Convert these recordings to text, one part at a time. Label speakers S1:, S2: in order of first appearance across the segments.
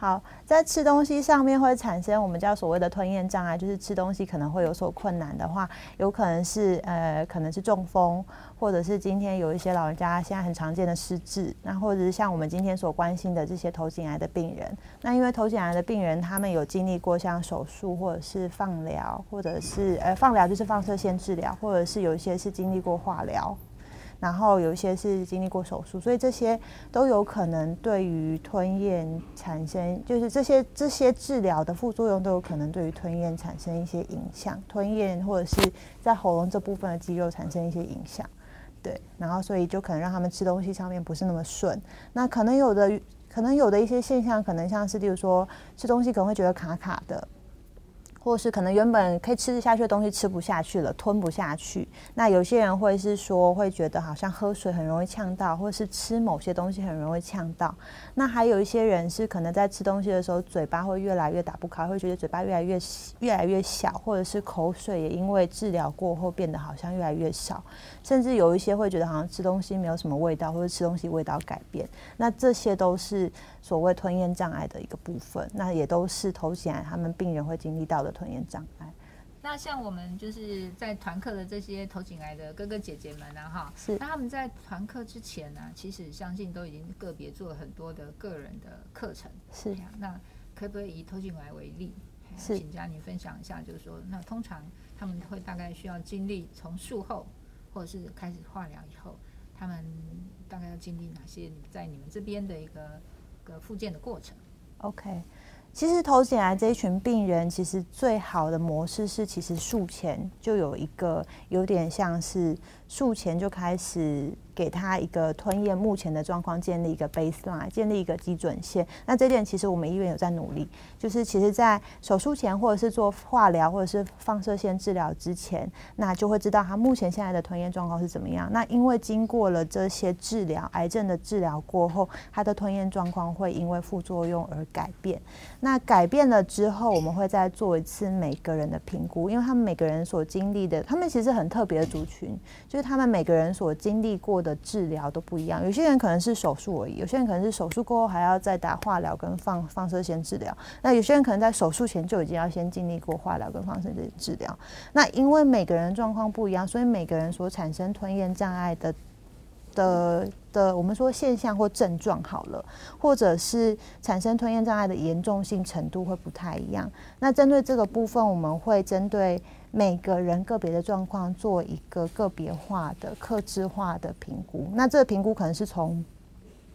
S1: 好，在吃东西上面会产生我们叫所谓的吞咽障碍，就是吃东西可能会有所困难的话，有可能是呃，可能是中风，或者是今天有一些老人家现在很常见的失智，那或者是像我们今天所关心的这些头颈癌的病人，那因为头颈癌的病人他们有经历过像手术或者是放疗，或者是呃放疗就是放射线治疗，或者是有一些是经历过化疗。然后有一些是经历过手术，所以这些都有可能对于吞咽产生，就是这些这些治疗的副作用都有可能对于吞咽产生一些影响，吞咽或者是在喉咙这部分的肌肉产生一些影响，对，然后所以就可能让他们吃东西上面不是那么顺，那可能有的可能有的一些现象，可能像是例如说吃东西可能会觉得卡卡的。或是可能原本可以吃得下去的东西吃不下去了，吞不下去。那有些人会是说，会觉得好像喝水很容易呛到，或是吃某些东西很容易呛到。那还有一些人是可能在吃东西的时候，嘴巴会越来越打不开，会觉得嘴巴越来越越来越小，或者是口水也因为治疗过后变得好像越来越少。甚至有一些会觉得好像吃东西没有什么味道，或者吃东西味道改变。那这些都是所谓吞咽障碍的一个部分，那也都是头衔他们病人会经历到的。吞咽障碍，
S2: 那像我们就是在团课的这些头颈癌的哥哥姐姐们呢，哈，
S1: 是
S2: 那他们在团课之前呢，其实相信都已经个别做了很多的个人的课程，
S1: 是
S2: 呀。那可不可以以头颈癌为例，
S1: 是
S2: 请家您分享一下，就是说，那通常他们会大概需要经历从术后或者是开始化疗以后，他们大概要经历哪些在你们这边的一个个复健的过程
S1: ？OK。其实头颈癌这一群病人，其实最好的模式是，其实术前就有一个有点像是术前就开始。给他一个吞咽目前的状况建立一个 baseline，建立一个基准线。那这点其实我们医院有在努力，就是其实在手术前或者是做化疗或者是放射线治疗之前，那就会知道他目前现在的吞咽状况是怎么样。那因为经过了这些治疗，癌症的治疗过后，他的吞咽状况会因为副作用而改变。那改变了之后，我们会再做一次每个人的评估，因为他们每个人所经历的，他们其实很特别的族群，就是他们每个人所经历过的。的治疗都不一样，有些人可能是手术而已，有些人可能是手术过后还要再打化疗跟放放射线治疗。那有些人可能在手术前就已经要先经历过化疗跟放射线治疗。那因为每个人状况不一样，所以每个人所产生吞咽障碍的的的，我们说现象或症状好了，或者是产生吞咽障碍的严重性程度会不太一样。那针对这个部分，我们会针对。每个人个别的状况做一个个别化的、克制化的评估。那这个评估可能是从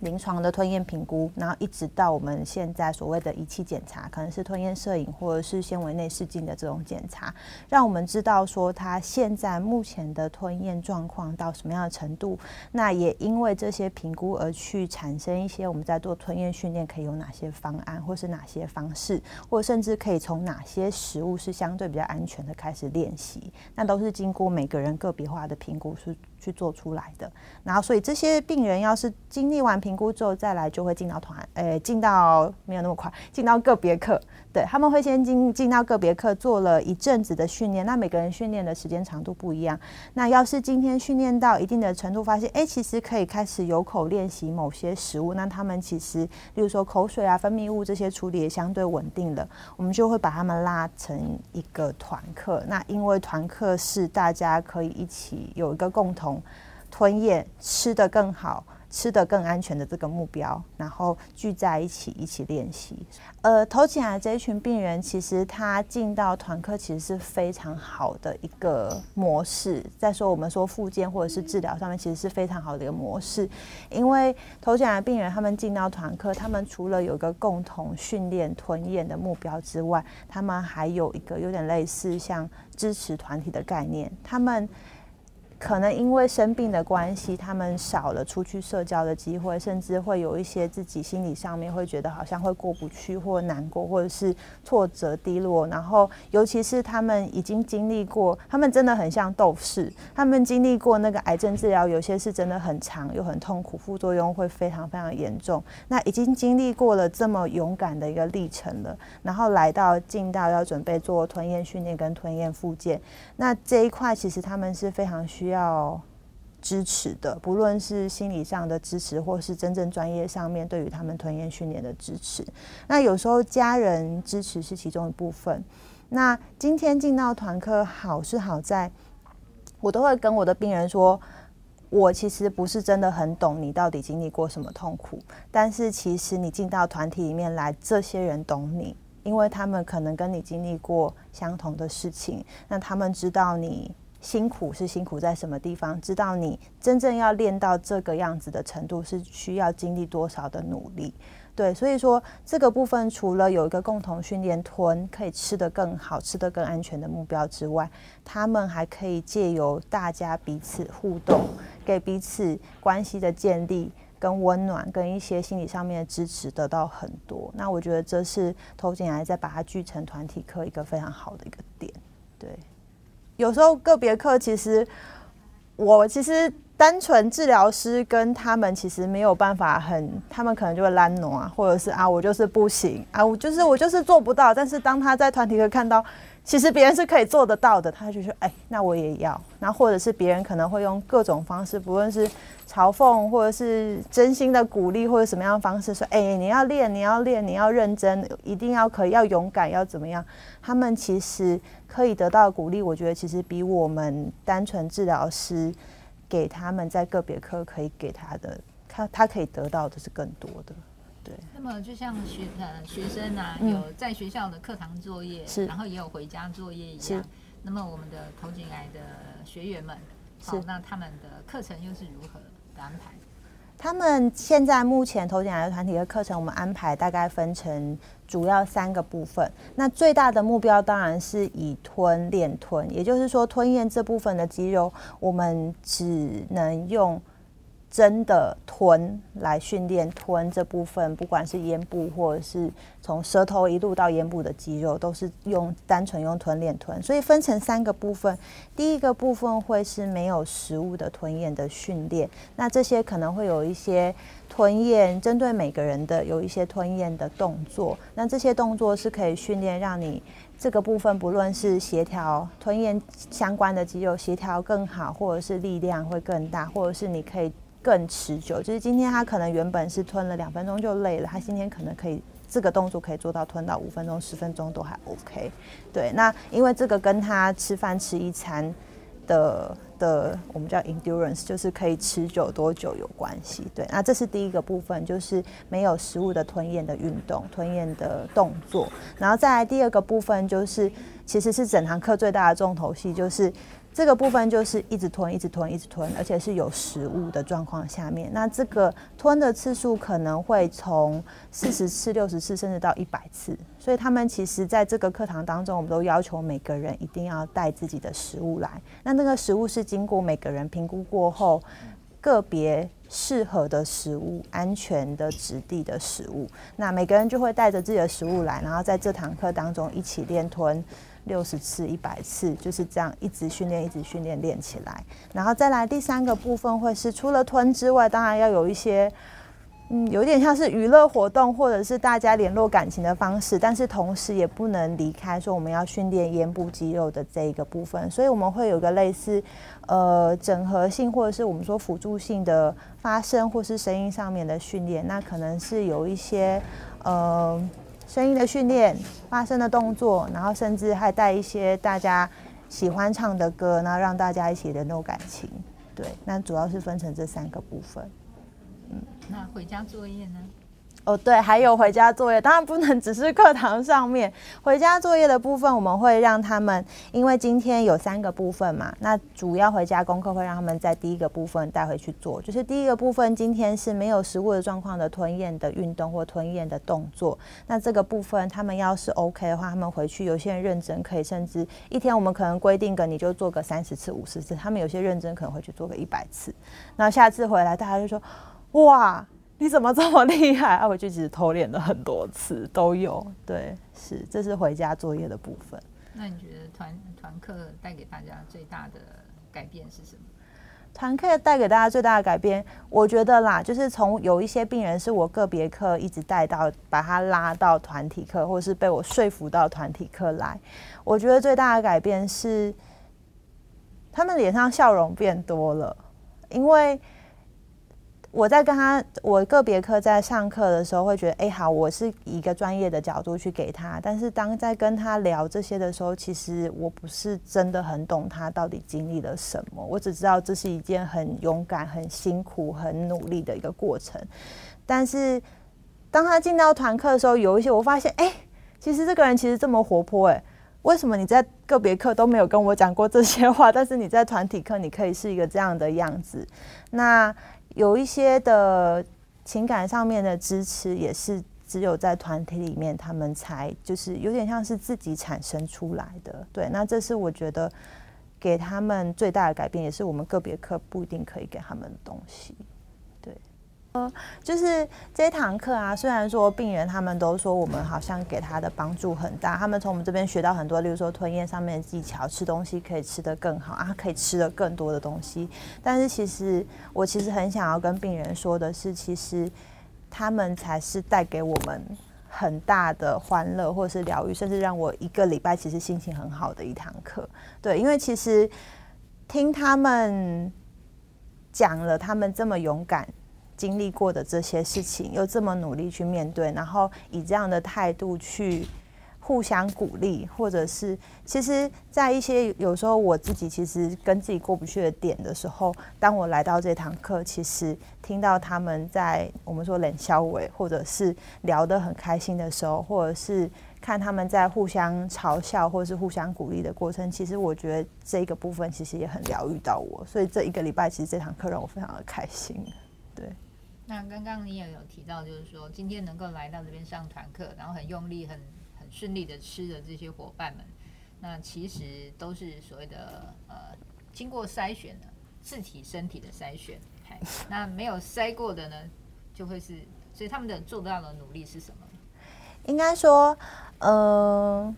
S1: 临床的吞咽评估，然后一直到我们现在所谓的仪器检查，可能是吞咽摄影或者是纤维内视镜的这种检查，让我们知道说他现在目前的吞咽状况到什么样的程度。那也因为这些评估而去产生一些我们在做吞咽训练可以有哪些方案，或是哪些方式，或甚至可以从哪些食物是相对比较安全的开始练习。那都是经过每个人个别化的评估是去做出来的。然后，所以这些病人要是经历完评估之后再来，就会进到团，诶，进到没有那么快，进到个别课。对，他们会先进进到个别课，做了一阵子的训练。那每个人训练的时间长度不一样。那要是今天训练到一定的程度，发现诶，其实可以开始有口练习某些食物。那他们其实，例如说口水啊、分泌物这些处理也相对稳定了，我们就会把他们拉成一个团课。那因为团课是大家可以一起有一个共同吞咽，吃得更好。吃得更安全的这个目标，然后聚在一起一起练习。呃，头颈癌这一群病人，其实他进到团课其实是非常好的一个模式。再说我们说复健或者是治疗上面，其实是非常好的一个模式。因为头颈癌病人他们进到团课，他们除了有一个共同训练吞咽的目标之外，他们还有一个有点类似像支持团体的概念。他们可能因为生病的关系，他们少了出去社交的机会，甚至会有一些自己心理上面会觉得好像会过不去，或难过，或者是挫折、低落。然后，尤其是他们已经经历过，他们真的很像斗士，他们经历过那个癌症治疗，有些是真的很长又很痛苦，副作用会非常非常严重。那已经经历过了这么勇敢的一个历程了，然后来到进到要准备做吞咽训练跟吞咽复健，那这一块其实他们是非常需。需要支持的，不论是心理上的支持，或是真正专业上面对于他们吞咽训练的支持。那有时候家人支持是其中一部分。那今天进到团课好是好在，我都会跟我的病人说，我其实不是真的很懂你到底经历过什么痛苦，但是其实你进到团体里面来，这些人懂你，因为他们可能跟你经历过相同的事情，那他们知道你辛苦是辛苦在什么地方，知道你真正要练到这个样子的程度是需要经历多少的努力。对，所以说这个部分除了有一个共同训练吞可以吃得更好、吃得更安全的目标之外，他们还可以借由大家彼此互动，给彼此关系的建立跟温暖，跟一些心理上面的支持得到很多。那我觉得这是头颈癌在把它聚成团体课一个非常好的一个点。对，有时候个别课其实我其实。单纯治疗师跟他们其实没有办法很，他们可能就会懒惰啊，或者是啊，我就是不行啊，我就是我就是做不到。但是当他在团体课看到，其实别人是可以做得到的，他就说，哎，那我也要。那或者是别人可能会用各种方式，不论是嘲讽，或者是真心的鼓励，或者什么样的方式说，哎，你要练，你要练，你要认真，一定要可以，要勇敢，要怎么样？他们其实可以得到鼓励，我觉得其实比我们单纯治疗师。给他们在个别课可以给他的，他他可以得到的是更多的，对。
S2: 那么就像学呃学生啊，有在学校的课堂作业，是，然后也有回家作业一样。那么我们的头颈癌的学员们，好，那他们的课程又是如何的安排？
S1: 他们现在目前头颈癌团体的课程，我们安排大概分成主要三个部分。那最大的目标当然是以吞练吞，也就是说吞咽这部分的肌肉，我们只能用。真的吞来训练吞这部分，不管是咽部或者是从舌头一路到咽部的肌肉，都是用单纯用吞练吞，所以分成三个部分。第一个部分会是没有食物的吞咽的训练，那这些可能会有一些吞咽，针对每个人的有一些吞咽的动作。那这些动作是可以训练让你这个部分，不论是协调吞咽相关的肌肉协调更好，或者是力量会更大，或者是你可以。更持久，就是今天他可能原本是吞了两分钟就累了，他今天可能可以这个动作可以做到吞到五分钟、十分钟都还 OK。对，那因为这个跟他吃饭吃一餐的的我们叫 endurance，就是可以持久多久有关系。对，那这是第一个部分，就是没有食物的吞咽的运动、吞咽的动作。然后再来第二个部分，就是其实是整堂课最大的重头戏，就是。这个部分就是一直吞，一直吞，一直吞，而且是有食物的状况下面。那这个吞的次数可能会从四十次、六十次，甚至到一百次。所以他们其实在这个课堂当中，我们都要求每个人一定要带自己的食物来。那那个食物是经过每个人评估过后，个别适合的食物、安全的质地的食物。那每个人就会带着自己的食物来，然后在这堂课当中一起练吞。六十次、一百次，就是这样一直训练，一直训练练起来。然后再来第三个部分，会是除了吞之外，当然要有一些，嗯，有点像是娱乐活动，或者是大家联络感情的方式。但是同时也不能离开说我们要训练咽部肌肉的这一个部分。所以我们会有个类似，呃，整合性或者是我们说辅助性的发声或是声音上面的训练。那可能是有一些，呃。声音的训练、发声的动作，然后甚至还带一些大家喜欢唱的歌，然后让大家一起联络感情。对，那主要是分成这三个部分。
S2: 嗯，那回家作业呢？
S1: 哦，对，还有回家作业，当然不能只是课堂上面。回家作业的部分，我们会让他们，因为今天有三个部分嘛，那主要回家功课会让他们在第一个部分带回去做。就是第一个部分，今天是没有食物的状况的吞咽的运动或吞咽的动作。那这个部分，他们要是 OK 的话，他们回去有些人认真，可以甚至一天我们可能规定个你就做个三十次、五十次。他们有些认真，可能会去做个一百次。那下次回来，大家就说：哇！你怎么这么厉害？啊，我就其实偷练了很多次，都有。对，是，这是回家作业的部分。
S2: 那你觉得团团课带给大家最大的改变是什么？
S1: 团课带给大家最大的改变，我觉得啦，就是从有一些病人是我个别课一直带到，把他拉到团体课，或是被我说服到团体课来。我觉得最大的改变是，他们脸上笑容变多了。因为。我在跟他，我个别课在上课的时候会觉得，哎，好，我是一个专业的角度去给他。但是当在跟他聊这些的时候，其实我不是真的很懂他到底经历了什么。我只知道这是一件很勇敢、很辛苦、很努力的一个过程。但是当他进到团课的时候，有一些我发现，哎，其实这个人其实这么活泼，哎，为什么你在个别课都没有跟我讲过这些话？但是你在团体课，你可以是一个这样的样子。那。有一些的情感上面的支持，也是只有在团体里面，他们才就是有点像是自己产生出来的。对，那这是我觉得给他们最大的改变，也是我们个别课不一定可以给他们的东西。就是这堂课啊，虽然说病人他们都说我们好像给他的帮助很大，他们从我们这边学到很多，例如说吞咽上面的技巧，吃东西可以吃得更好啊，可以吃得更多的东西。但是其实我其实很想要跟病人说的是，其实他们才是带给我们很大的欢乐，或者是疗愈，甚至让我一个礼拜其实心情很好的一堂课。对，因为其实听他们讲了，他们这么勇敢。经历过的这些事情，又这么努力去面对，然后以这样的态度去互相鼓励，或者是其实，在一些有时候我自己其实跟自己过不去的点的时候，当我来到这堂课，其实听到他们在我们说冷笑话，或者是聊得很开心的时候，或者是看他们在互相嘲笑，或是互相鼓励的过程，其实我觉得这个部分其实也很疗愈到我，所以这一个礼拜其实这堂课让我非常的开心，
S2: 那刚刚你也有提到，就是说今天能够来到这边上团课，然后很用力、很很顺利的吃的这些伙伴们，那其实都是所谓的呃经过筛选的自体身体的筛选。那没有筛过的呢，就会是，所以他们的做到的努力是什么？
S1: 应该说，嗯、呃。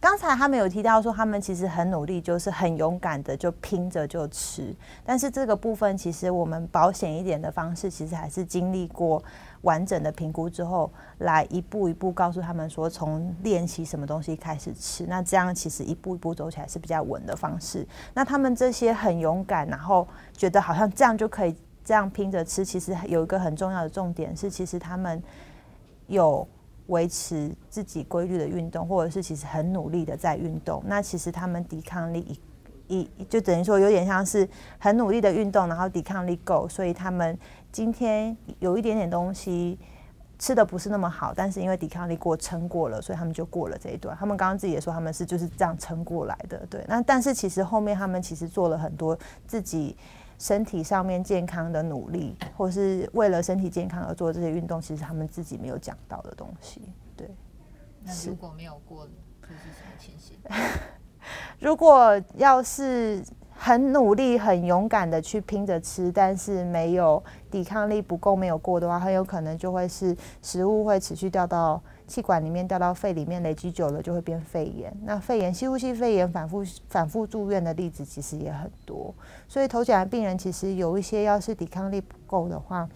S1: 刚才他们有提到说，他们其实很努力，就是很勇敢的就拼着就吃。但是这个部分，其实我们保险一点的方式，其实还是经历过完整的评估之后，来一步一步告诉他们说，从练习什么东西开始吃。那这样其实一步一步走起来是比较稳的方式。那他们这些很勇敢，然后觉得好像这样就可以这样拼着吃，其实有一个很重要的重点是，其实他们有。维持自己规律的运动，或者是其实很努力的在运动，那其实他们抵抗力一一就等于说有点像是很努力的运动，然后抵抗力够，所以他们今天有一点点东西吃的不是那么好，但是因为抵抗力过撑过了，所以他们就过了这一段。他们刚刚自己也说他们是就是这样撑过来的，对。那但是其实后面他们其实做了很多自己。身体上面健康的努力，或是为了身体健康而做这些运动，其实他们自己没有讲到的东西。对，
S2: 那如果没有过，就是什么情形？
S1: 如果要是很努力、很勇敢的去拼着吃，但是没有抵抗力不够，没有过的话，很有可能就会是食物会持续掉到。气管里面掉到肺里面，累积久了就会变肺炎。那肺炎、吸呼吸肺炎反复反复住院的例子其实也很多。所以头颈癌病人其实有一些，要是抵抗力不够的话，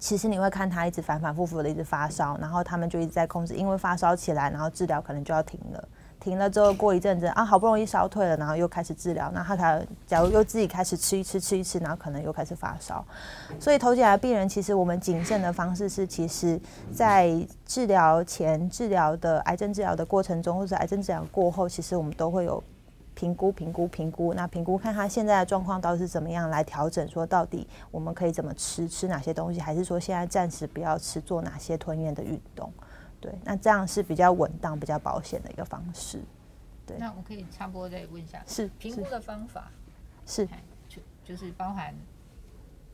S1: 其实你会看他一直反反复复的一直发烧，然后他们就一直在控制，因为发烧起来，然后治疗可能就要停了。停了之后，过一阵子啊，好不容易烧退了，然后又开始治疗。那他才假如又自己开始吃一吃，吃一吃，然后可能又开始发烧。所以头颈癌病人，其实我们谨慎的方式是，其实在治疗前、治疗的癌症治疗的过程中，或者癌症治疗过后，其实我们都会有评估、评估、评估。那评估看他现在的状况到底是怎么样，来调整说到底我们可以怎么吃，吃哪些东西，还是说现在暂时不要吃，做哪些吞咽的运动。对，那这样是比较稳当、比较保险的一个方式。对，
S2: 那我可以插播再问一下，
S1: 是
S2: 评估的方法
S1: 是
S2: 就就是包含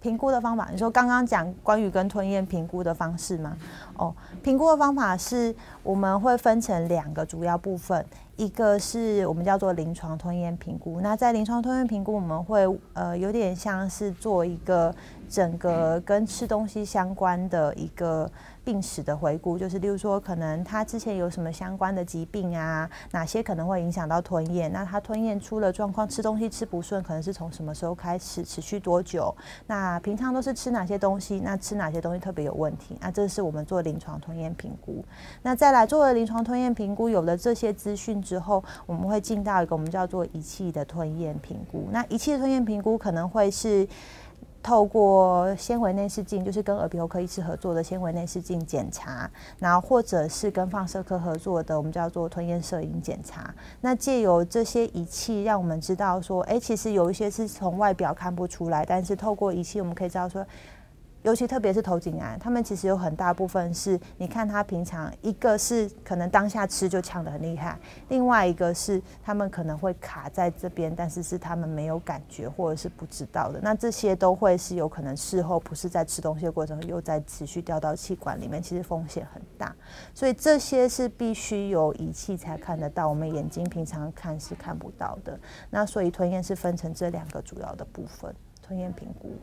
S1: 评估的方法。你说刚刚讲关于跟吞咽评估的方式吗？哦，评估的方法是我们会分成两个主要部分，一个是我们叫做临床吞咽评估。那在临床吞咽评估，我们会呃有点像是做一个整个跟吃东西相关的一个。病史的回顾，就是例如说可能他之前有什么相关的疾病啊，哪些可能会影响到吞咽，那他吞咽出了状况，吃东西吃不顺，可能是从什么时候开始，持续多久？那平常都是吃哪些东西？那吃哪些东西特别有问题？那这是我们做临床吞咽评估。那再来做了临床吞咽评估，有了这些资讯之后，我们会进到一个我们叫做仪器的吞咽评估。那仪器的吞咽评估可能会是。透过纤维内视镜，就是跟耳鼻喉科医师合作的纤维内视镜检查，然后或者是跟放射科合作的，我们叫做吞咽摄影检查。那借由这些仪器，让我们知道说，哎，其实有一些是从外表看不出来，但是透过仪器，我们可以知道说。尤其特别是头颈癌，他们其实有很大部分是，你看他平常一个是可能当下吃就呛得很厉害，另外一个是他们可能会卡在这边，但是是他们没有感觉或者是不知道的，那这些都会是有可能事后不是在吃东西的过程中又在持续掉到气管里面，其实风险很大，所以这些是必须有仪器才看得到，我们眼睛平常看是看不到的。那所以吞咽是分成这两个主要的部分，吞咽评估。